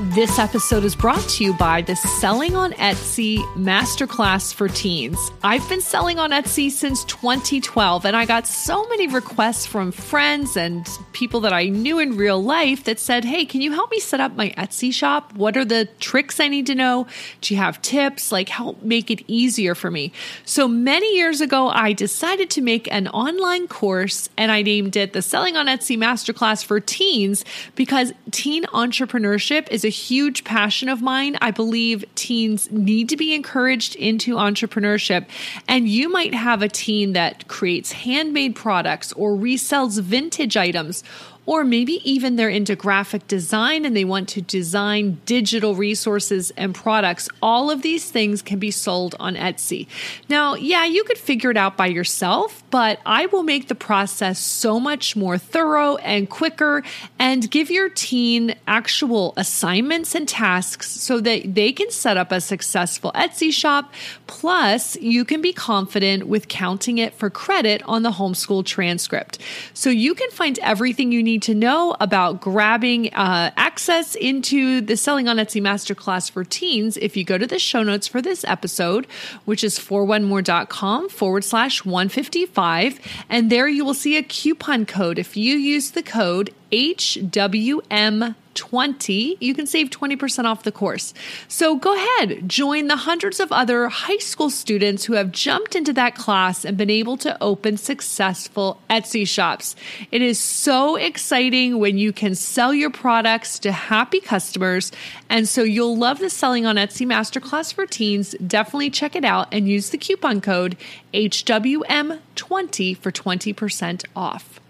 This episode is brought to you by the Selling on Etsy Masterclass for Teens. I've been selling on Etsy since 2012, and I got so many requests from friends and people that I knew in real life that said, Hey, can you help me set up my Etsy shop? What are the tricks I need to know? Do you have tips? Like, help make it easier for me. So many years ago, I decided to make an online course and I named it the Selling on Etsy Masterclass for Teens because teen entrepreneurship is a huge passion of mine. I believe teens need to be encouraged into entrepreneurship. And you might have a teen that creates handmade products or resells vintage items or maybe even they're into graphic design and they want to design digital resources and products. All of these things can be sold on Etsy. Now, yeah, you could figure it out by yourself, but I will make the process so much more thorough and quicker and give your teen actual assignments and tasks so that they can set up a successful Etsy shop. Plus, you can be confident with counting it for credit on the homeschool transcript. So you can find everything you need need to know about grabbing uh, access into the Selling on Etsy Masterclass for teens if you go to the show notes for this episode, which is 41more.com forward slash 155. And there you will see a coupon code. If you use the code HWM 20, you can save 20% off the course. So go ahead, join the hundreds of other high school students who have jumped into that class and been able to open successful Etsy shops. It is so exciting when you can sell your products to happy customers. And so you'll love the Selling on Etsy Masterclass for Teens. Definitely check it out and use the coupon code HWM20 for 20% off.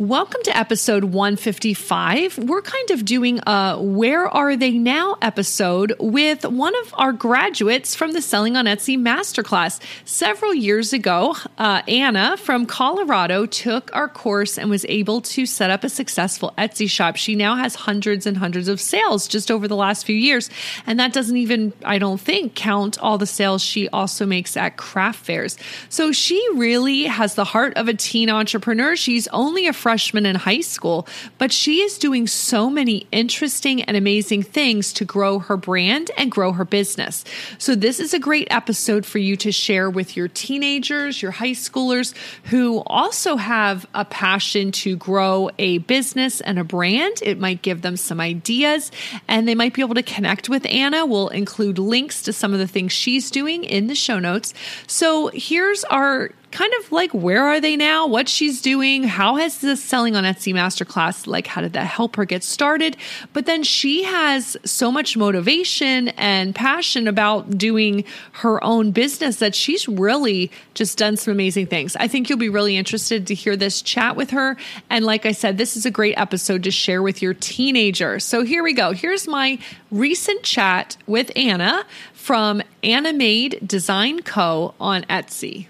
Welcome to episode 155. We're kind of doing a Where Are They Now episode with one of our graduates from the Selling on Etsy Masterclass. Several years ago, uh, Anna from Colorado took our course and was able to set up a successful Etsy shop. She now has hundreds and hundreds of sales just over the last few years. And that doesn't even, I don't think, count all the sales she also makes at craft fairs. So she really has the heart of a teen entrepreneur. She's only a freshman in high school, but she is doing so many interesting and amazing things to grow her brand and grow her business. So, this is a great episode for you to share with your teenagers, your high schoolers who also have a passion to grow a business and a brand. It might give them some ideas and they might be able to connect with Anna. We'll include links to some of the things she's doing in the show notes. So, here's our kind of like where are they now, what she's doing, how has this selling on Etsy masterclass, like how did that help her get started? But then she has so much motivation and passion about doing her own business that she's really just done some amazing things. I think you'll be really interested to hear this chat with her. And like I said, this is a great episode to share with your teenager. So here we go. Here's my recent chat with Anna from Anna Made Design Co. on Etsy.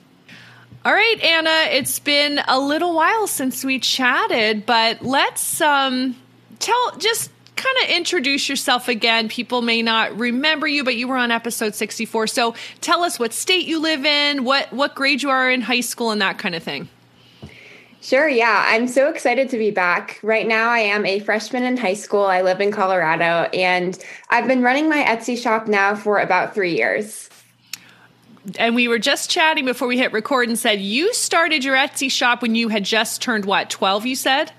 All right, Anna, it's been a little while since we chatted, but let's um, tell just kind of introduce yourself again. People may not remember you, but you were on episode 64. So tell us what state you live in, what what grade you are in high school and that kind of thing. Sure, yeah. I'm so excited to be back. Right now, I am a freshman in high school. I live in Colorado, and I've been running my Etsy shop now for about three years and we were just chatting before we hit record and said you started your Etsy shop when you had just turned what, 12 you said?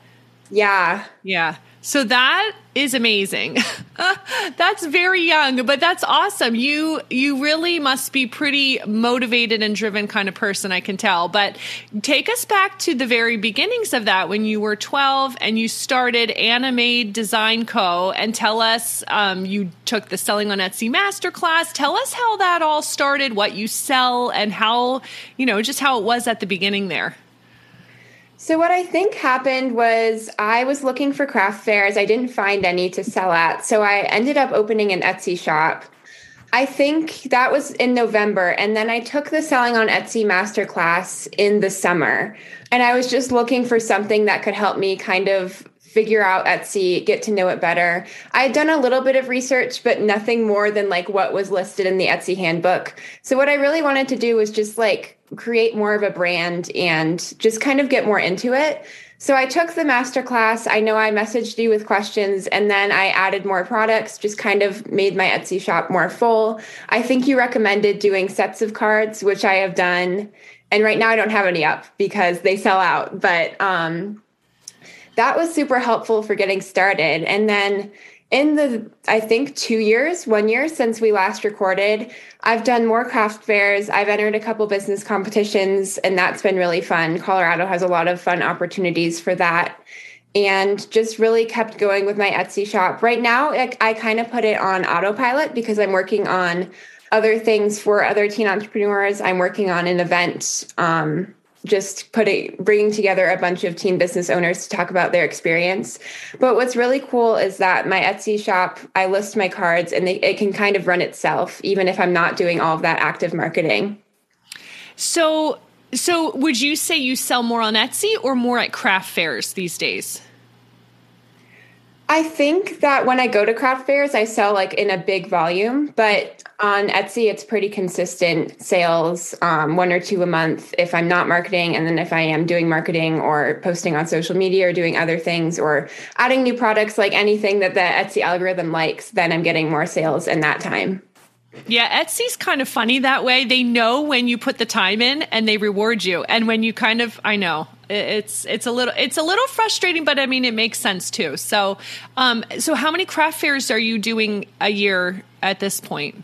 Yeah. Yeah. So that is amazing. that's very young, but that's awesome. You you really must be pretty motivated and driven kind of person, I can tell. But take us back to the very beginnings of that when you were 12 and you started Anna Made Design Co. And tell us um, you took the Selling on Etsy masterclass. Tell us how that all started, what you sell, and how you know just how it was at the beginning there. So, what I think happened was I was looking for craft fairs. I didn't find any to sell at. So, I ended up opening an Etsy shop. I think that was in November. And then I took the Selling on Etsy masterclass in the summer. And I was just looking for something that could help me kind of figure out Etsy, get to know it better. I had done a little bit of research, but nothing more than like what was listed in the Etsy handbook. So, what I really wanted to do was just like create more of a brand and just kind of get more into it. So I took the masterclass. I know I messaged you with questions and then I added more products, just kind of made my Etsy shop more full. I think you recommended doing sets of cards, which I have done. And right now I don't have any up because they sell out. But um, that was super helpful for getting started. And then in the i think two years one year since we last recorded i've done more craft fairs. I've entered a couple business competitions and that's been really fun. Colorado has a lot of fun opportunities for that. And just really kept going with my etsy shop. Right now i, I kind of put it on autopilot because i'm working on other things for other teen entrepreneurs. I'm working on an event um, just putting bringing together a bunch of teen business owners to talk about their experience. But what's really cool is that my etsy shop i list my cards and they, it can kind of run itself even if i'm not doing all of that active marketing. So so would you say you sell more on etsy or more at craft fairs these days I think that when I go to craft fairs, I sell like in a big volume, but on Etsy, it's pretty consistent sales, um, one or two a month if I'm not marketing. And then if I am doing marketing or posting on social media or doing other things or adding new products, like anything that the Etsy algorithm likes, then I'm getting more sales in that time. Yeah, Etsy's kind of funny that way. They know when you put the time in and they reward you. And when you kind of I know, it's it's a little it's a little frustrating, but I mean it makes sense too. So um so how many craft fairs are you doing a year at this point?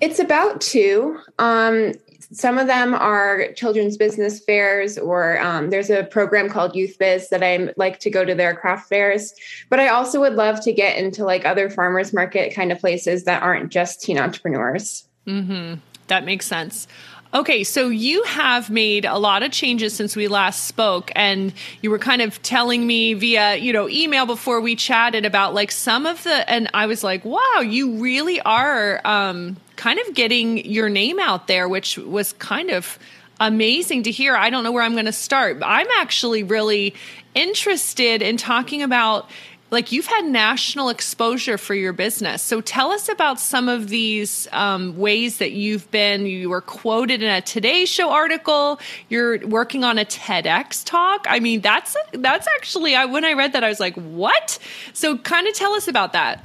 It's about two. Um, some of them are children's business fairs, or um, there's a program called Youth Biz that I like to go to their craft fairs. But I also would love to get into like other farmers market kind of places that aren't just teen entrepreneurs. Mm-hmm. That makes sense. Okay, so you have made a lot of changes since we last spoke, and you were kind of telling me via, you know, email before we chatted about like some of the, and I was like, wow, you really are um, kind of getting your name out there, which was kind of amazing to hear. I don't know where I'm going to start. I'm actually really interested in talking about like you've had national exposure for your business. So tell us about some of these um, ways that you've been. You were quoted in a Today Show article. You're working on a TEDx talk. I mean, that's that's actually I, when I read that I was like, what? So kind of tell us about that.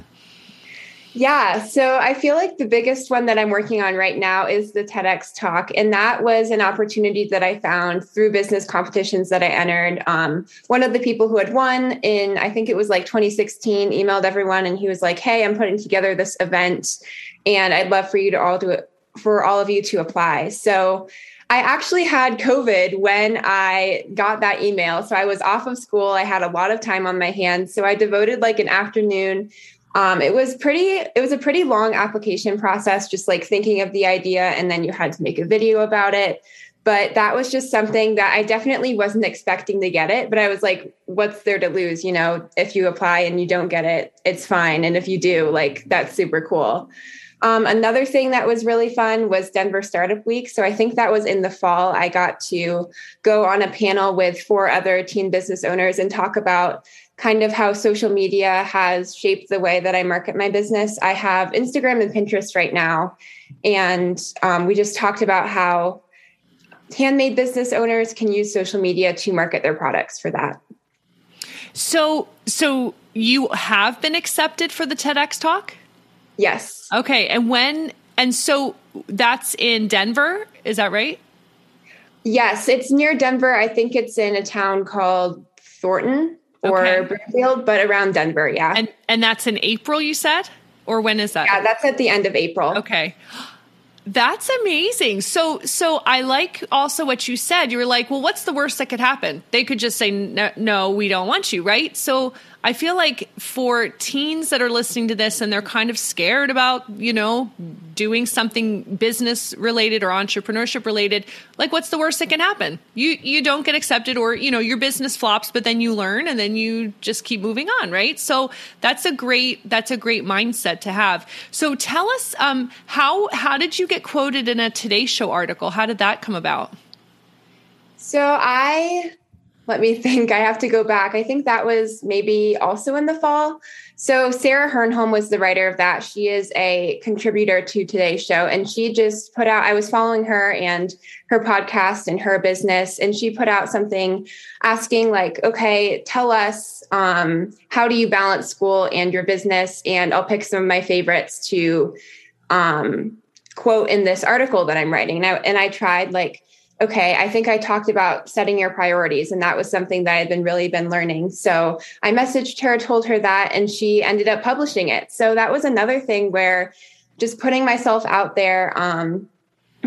Yeah, so I feel like the biggest one that I'm working on right now is the TEDx talk. And that was an opportunity that I found through business competitions that I entered. Um, one of the people who had won in, I think it was like 2016, emailed everyone and he was like, Hey, I'm putting together this event and I'd love for you to all do it, for all of you to apply. So I actually had COVID when I got that email. So I was off of school. I had a lot of time on my hands. So I devoted like an afternoon um, it was pretty it was a pretty long application process just like thinking of the idea and then you had to make a video about it but that was just something that i definitely wasn't expecting to get it but i was like what's there to lose you know if you apply and you don't get it it's fine and if you do like that's super cool um, another thing that was really fun was Denver Startup Week. So I think that was in the fall. I got to go on a panel with four other teen business owners and talk about kind of how social media has shaped the way that I market my business. I have Instagram and Pinterest right now. And um, we just talked about how handmade business owners can use social media to market their products for that. So, so you have been accepted for the TEDx talk? Yes. Okay. And when, and so that's in Denver, is that right? Yes, it's near Denver. I think it's in a town called Thornton or okay. Broomfield, but around Denver, yeah. And and that's in April, you said, or when is that? Yeah, that's at the end of April. Okay. That's amazing. So, so I like also what you said. You were like, well, what's the worst that could happen? They could just say, no, no, we don't want you, right? So I feel like for teens that are listening to this and they're kind of scared about, you know, doing something business related or entrepreneurship related, like what's the worst that can happen? You you don't get accepted or, you know, your business flops, but then you learn and then you just keep moving on, right? So that's a great that's a great mindset to have. So tell us um how how did you get quoted in a Today Show article? How did that come about? So I let me think. I have to go back. I think that was maybe also in the fall. So Sarah Hernholm was the writer of that. She is a contributor to today's show, and she just put out. I was following her and her podcast and her business, and she put out something asking, like, "Okay, tell us um, how do you balance school and your business?" And I'll pick some of my favorites to um, quote in this article that I'm writing. And and I tried like okay, I think I talked about setting your priorities, and that was something that I had been really been learning. So I messaged her, told her that, and she ended up publishing it. So that was another thing where just putting myself out there um,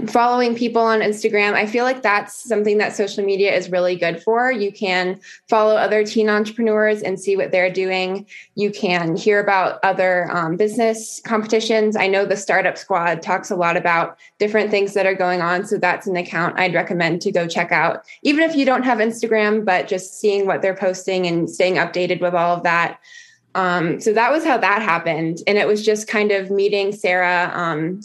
following people on Instagram. I feel like that's something that social media is really good for. You can follow other teen entrepreneurs and see what they're doing. You can hear about other um, business competitions. I know the Startup Squad talks a lot about different things that are going on. So that's an account I'd recommend to go check out, even if you don't have Instagram, but just seeing what they're posting and staying updated with all of that. Um, so that was how that happened. And it was just kind of meeting Sarah. Um,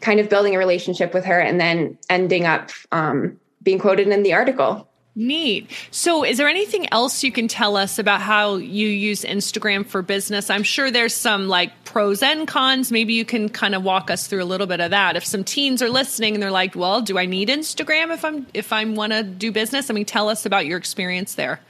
kind of building a relationship with her and then ending up um, being quoted in the article. Neat. So, is there anything else you can tell us about how you use Instagram for business? I'm sure there's some like pros and cons. Maybe you can kind of walk us through a little bit of that. If some teens are listening and they're like, "Well, do I need Instagram if I'm if I want to do business?" I mean, tell us about your experience there.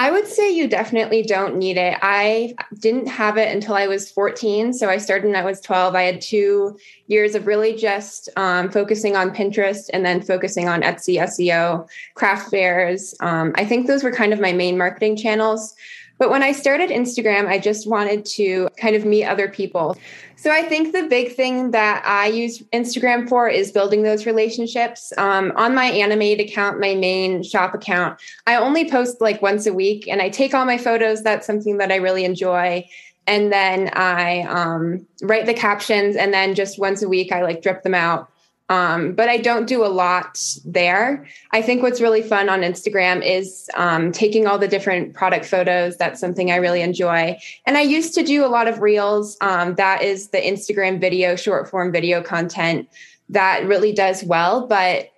I would say you definitely don't need it. I didn't have it until I was 14. So I started when I was 12. I had two years of really just um, focusing on Pinterest and then focusing on Etsy, SEO, craft fairs. Um, I think those were kind of my main marketing channels. But when I started Instagram, I just wanted to kind of meet other people. So I think the big thing that I use Instagram for is building those relationships. Um, on my Anna Made account, my main shop account, I only post like once a week and I take all my photos. That's something that I really enjoy. And then I um, write the captions and then just once a week I like drip them out. Um, but I don't do a lot there. I think what's really fun on Instagram is um, taking all the different product photos. That's something I really enjoy. And I used to do a lot of reels. Um, that is the Instagram video, short form video content that really does well. But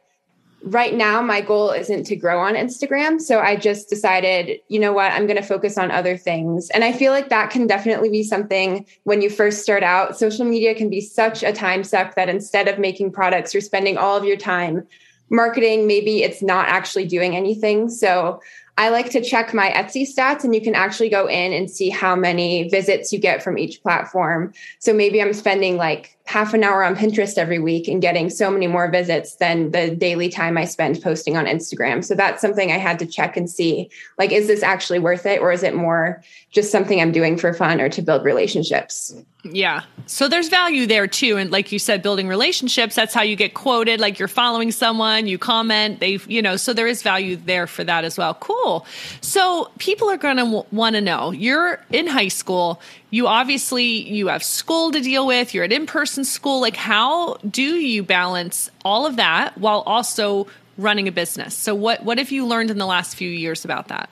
right now my goal isn't to grow on Instagram. So I just decided, you know what, I'm going to focus on other things. And I feel like that can definitely be something when you first start out. Social media can be such a time suck that instead of making products, you're spending all of your time marketing. Maybe it's not actually doing anything. So I like to check my Etsy stats, and you can actually go in and see how many visits you get from each platform. So maybe I'm spending like half an hour on Pinterest every week and getting so many more visits than the daily time I spend posting on Instagram. So that's something I had to check and see like, is this actually worth it? Or is it more just something I'm doing for fun or to build relationships? Yeah. So there's value there too. And like you said, building relationships, that's how you get quoted. Like you're following someone, you comment, they, you know, so there is value there for that as well. Cool. So people are going to w- want to know you're in high school, you obviously you have school to deal with you're at in-person school like how do you balance all of that while also running a business so what what have you learned in the last few years about that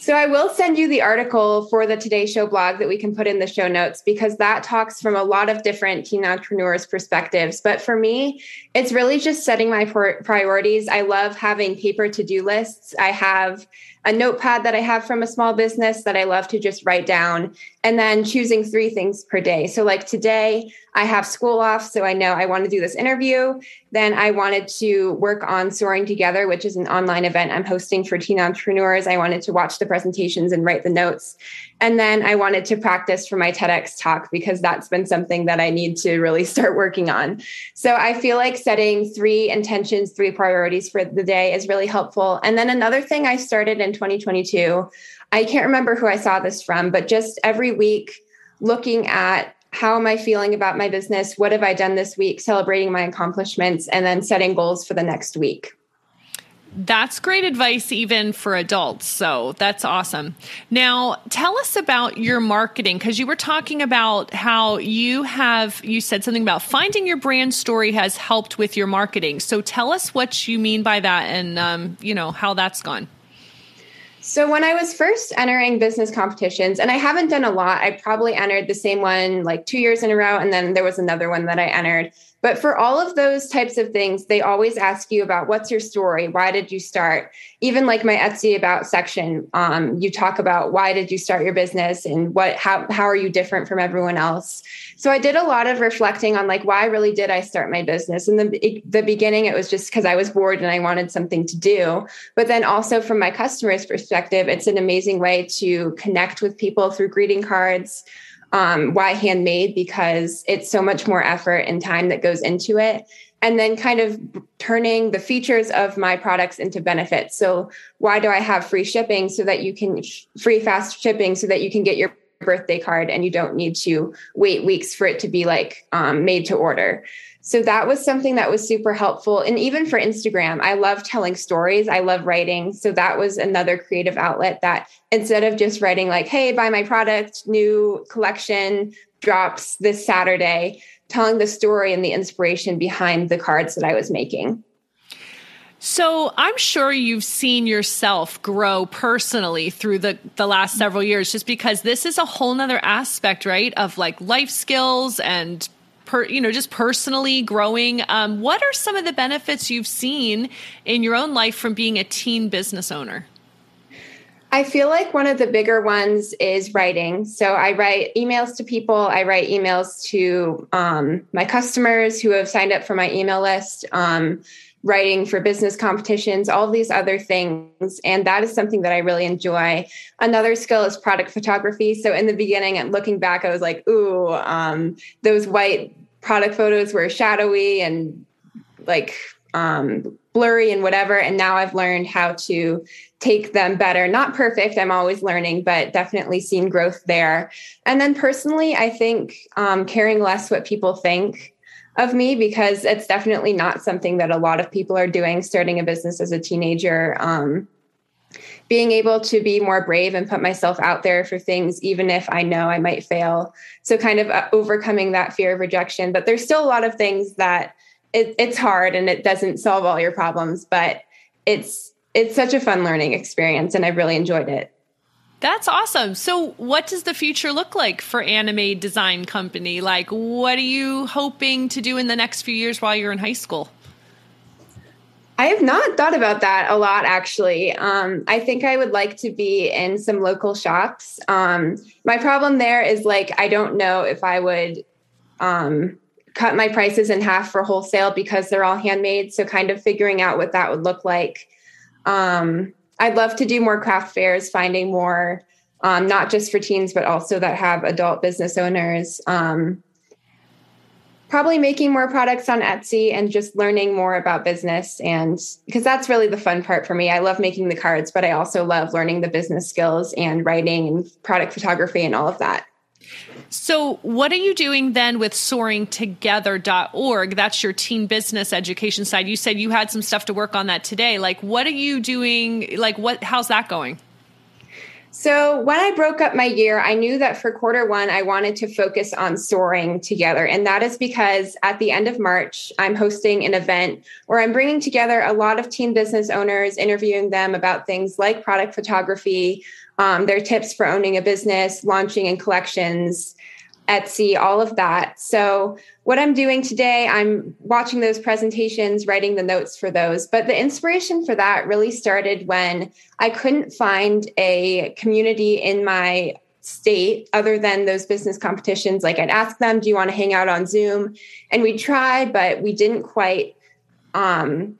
so I will send you the article for the Today Show blog that we can put in the show notes because that talks from a lot of different teen entrepreneurs' perspectives. But for me, it's really just setting my priorities. I love having paper to do lists. I have a notepad that I have from a small business that I love to just write down, and then choosing three things per day. So, like today, I have school off, so I know I want to do this interview. Then I wanted to work on Soaring Together, which is an online event I'm hosting for teen entrepreneurs. I wanted to watch the presentations and write the notes. And then I wanted to practice for my TEDx talk because that's been something that I need to really start working on. So I feel like setting three intentions, three priorities for the day is really helpful. And then another thing I started in in 2022. I can't remember who I saw this from, but just every week looking at how am I feeling about my business? What have I done this week? Celebrating my accomplishments and then setting goals for the next week. That's great advice, even for adults. So that's awesome. Now, tell us about your marketing because you were talking about how you have, you said something about finding your brand story has helped with your marketing. So tell us what you mean by that and, um, you know, how that's gone. So when I was first entering business competitions, and I haven't done a lot, I probably entered the same one like two years in a row, and then there was another one that I entered. But for all of those types of things, they always ask you about what's your story? Why did you start? Even like my Etsy about section, um, you talk about why did you start your business and what how how are you different from everyone else? So I did a lot of reflecting on like why really did I start my business? In the the beginning, it was just because I was bored and I wanted something to do. But then also from my customers' perspective, it's an amazing way to connect with people through greeting cards um, why handmade because it's so much more effort and time that goes into it. And then kind of turning the features of my products into benefits. So why do i have free shipping so that you can free fast shipping so that you can get your birthday card and you don't need to wait weeks for it to be like um, made to order so that was something that was super helpful. And even for Instagram, I love telling stories. I love writing. So that was another creative outlet that instead of just writing like, hey, buy my product, new collection drops this Saturday, telling the story and the inspiration behind the cards that I was making. So I'm sure you've seen yourself grow personally through the, the last several years, just because this is a whole nother aspect, right? Of like life skills and per, you know, just personally growing. Um, what are some of the benefits you've seen in your own life from being a teen business owner? I feel like one of the bigger ones is writing. So I write emails to people. I write emails to um, my customers who have signed up for my email list. Um, writing for business competitions, all these other things. And that is something that I really enjoy. Another skill is product photography. So in the beginning and looking back, I was like, ooh, um, those white product photos were shadowy and like um, blurry and whatever. And now I've learned how to take them better. Not perfect, I'm always learning, but definitely seen growth there. And then personally, I think um, caring less what people think of me because it's definitely not something that a lot of people are doing starting a business as a teenager. Um, being able to be more brave and put myself out there for things, even if I know I might fail. So, kind of uh, overcoming that fear of rejection. But there's still a lot of things that it, it's hard and it doesn't solve all your problems, but it's it's such a fun learning experience, and I've really enjoyed it. That's awesome. So, what does the future look like for Anna Made Design Company? Like, what are you hoping to do in the next few years while you're in high school? I have not thought about that a lot, actually. Um, I think I would like to be in some local shops. Um, my problem there is like, I don't know if I would um, cut my prices in half for wholesale because they're all handmade. So, kind of figuring out what that would look like. Um, I'd love to do more craft fairs, finding more, um, not just for teens, but also that have adult business owners. Um, probably making more products on Etsy and just learning more about business. And because that's really the fun part for me. I love making the cards, but I also love learning the business skills and writing and product photography and all of that. So, what are you doing then with soaringtogether.org? That's your teen business education side. You said you had some stuff to work on that today. Like, what are you doing? Like, what, how's that going? So, when I broke up my year, I knew that for quarter one, I wanted to focus on soaring together. And that is because at the end of March, I'm hosting an event where I'm bringing together a lot of teen business owners, interviewing them about things like product photography, um, their tips for owning a business, launching in collections, Etsy, all of that. So, what I'm doing today, I'm watching those presentations, writing the notes for those. But the inspiration for that really started when I couldn't find a community in my state other than those business competitions. Like, I'd ask them, Do you want to hang out on Zoom? And we tried, but we didn't quite um,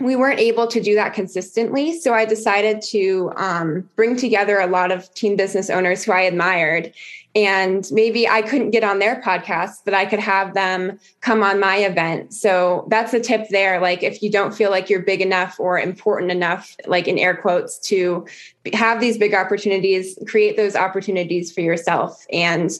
we weren't able to do that consistently. So I decided to um, bring together a lot of teen business owners who I admired. And maybe I couldn't get on their podcast, but I could have them come on my event. So that's a tip there. Like, if you don't feel like you're big enough or important enough, like in air quotes, to have these big opportunities, create those opportunities for yourself. And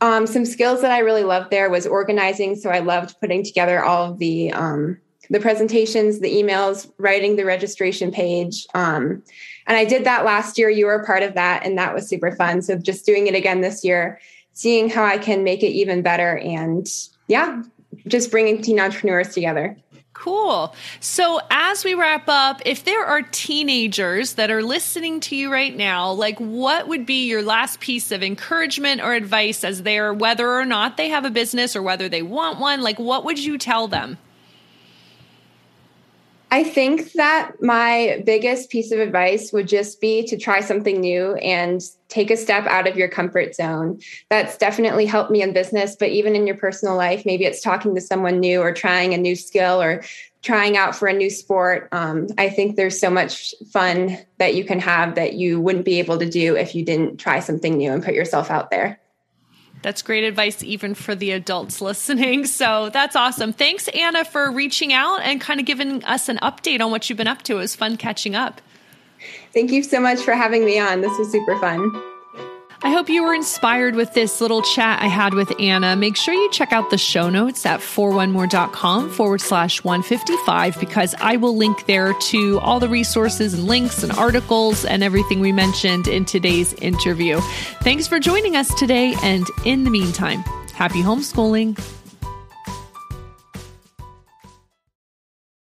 um, some skills that I really loved there was organizing. So I loved putting together all of the um, the presentations, the emails, writing the registration page. Um, and I did that last year. You were part of that, and that was super fun. So just doing it again this year, seeing how I can make it even better, and yeah, just bringing teen entrepreneurs together. Cool. So, as we wrap up, if there are teenagers that are listening to you right now, like what would be your last piece of encouragement or advice as they're whether or not they have a business or whether they want one? Like, what would you tell them? I think that my biggest piece of advice would just be to try something new and take a step out of your comfort zone. That's definitely helped me in business, but even in your personal life, maybe it's talking to someone new or trying a new skill or trying out for a new sport. Um, I think there's so much fun that you can have that you wouldn't be able to do if you didn't try something new and put yourself out there. That's great advice, even for the adults listening. So that's awesome. Thanks, Anna, for reaching out and kind of giving us an update on what you've been up to. It was fun catching up. Thank you so much for having me on. This was super fun. I hope you were inspired with this little chat I had with Anna. Make sure you check out the show notes at 41more.com forward slash 155 because I will link there to all the resources and links and articles and everything we mentioned in today's interview. Thanks for joining us today. And in the meantime, happy homeschooling.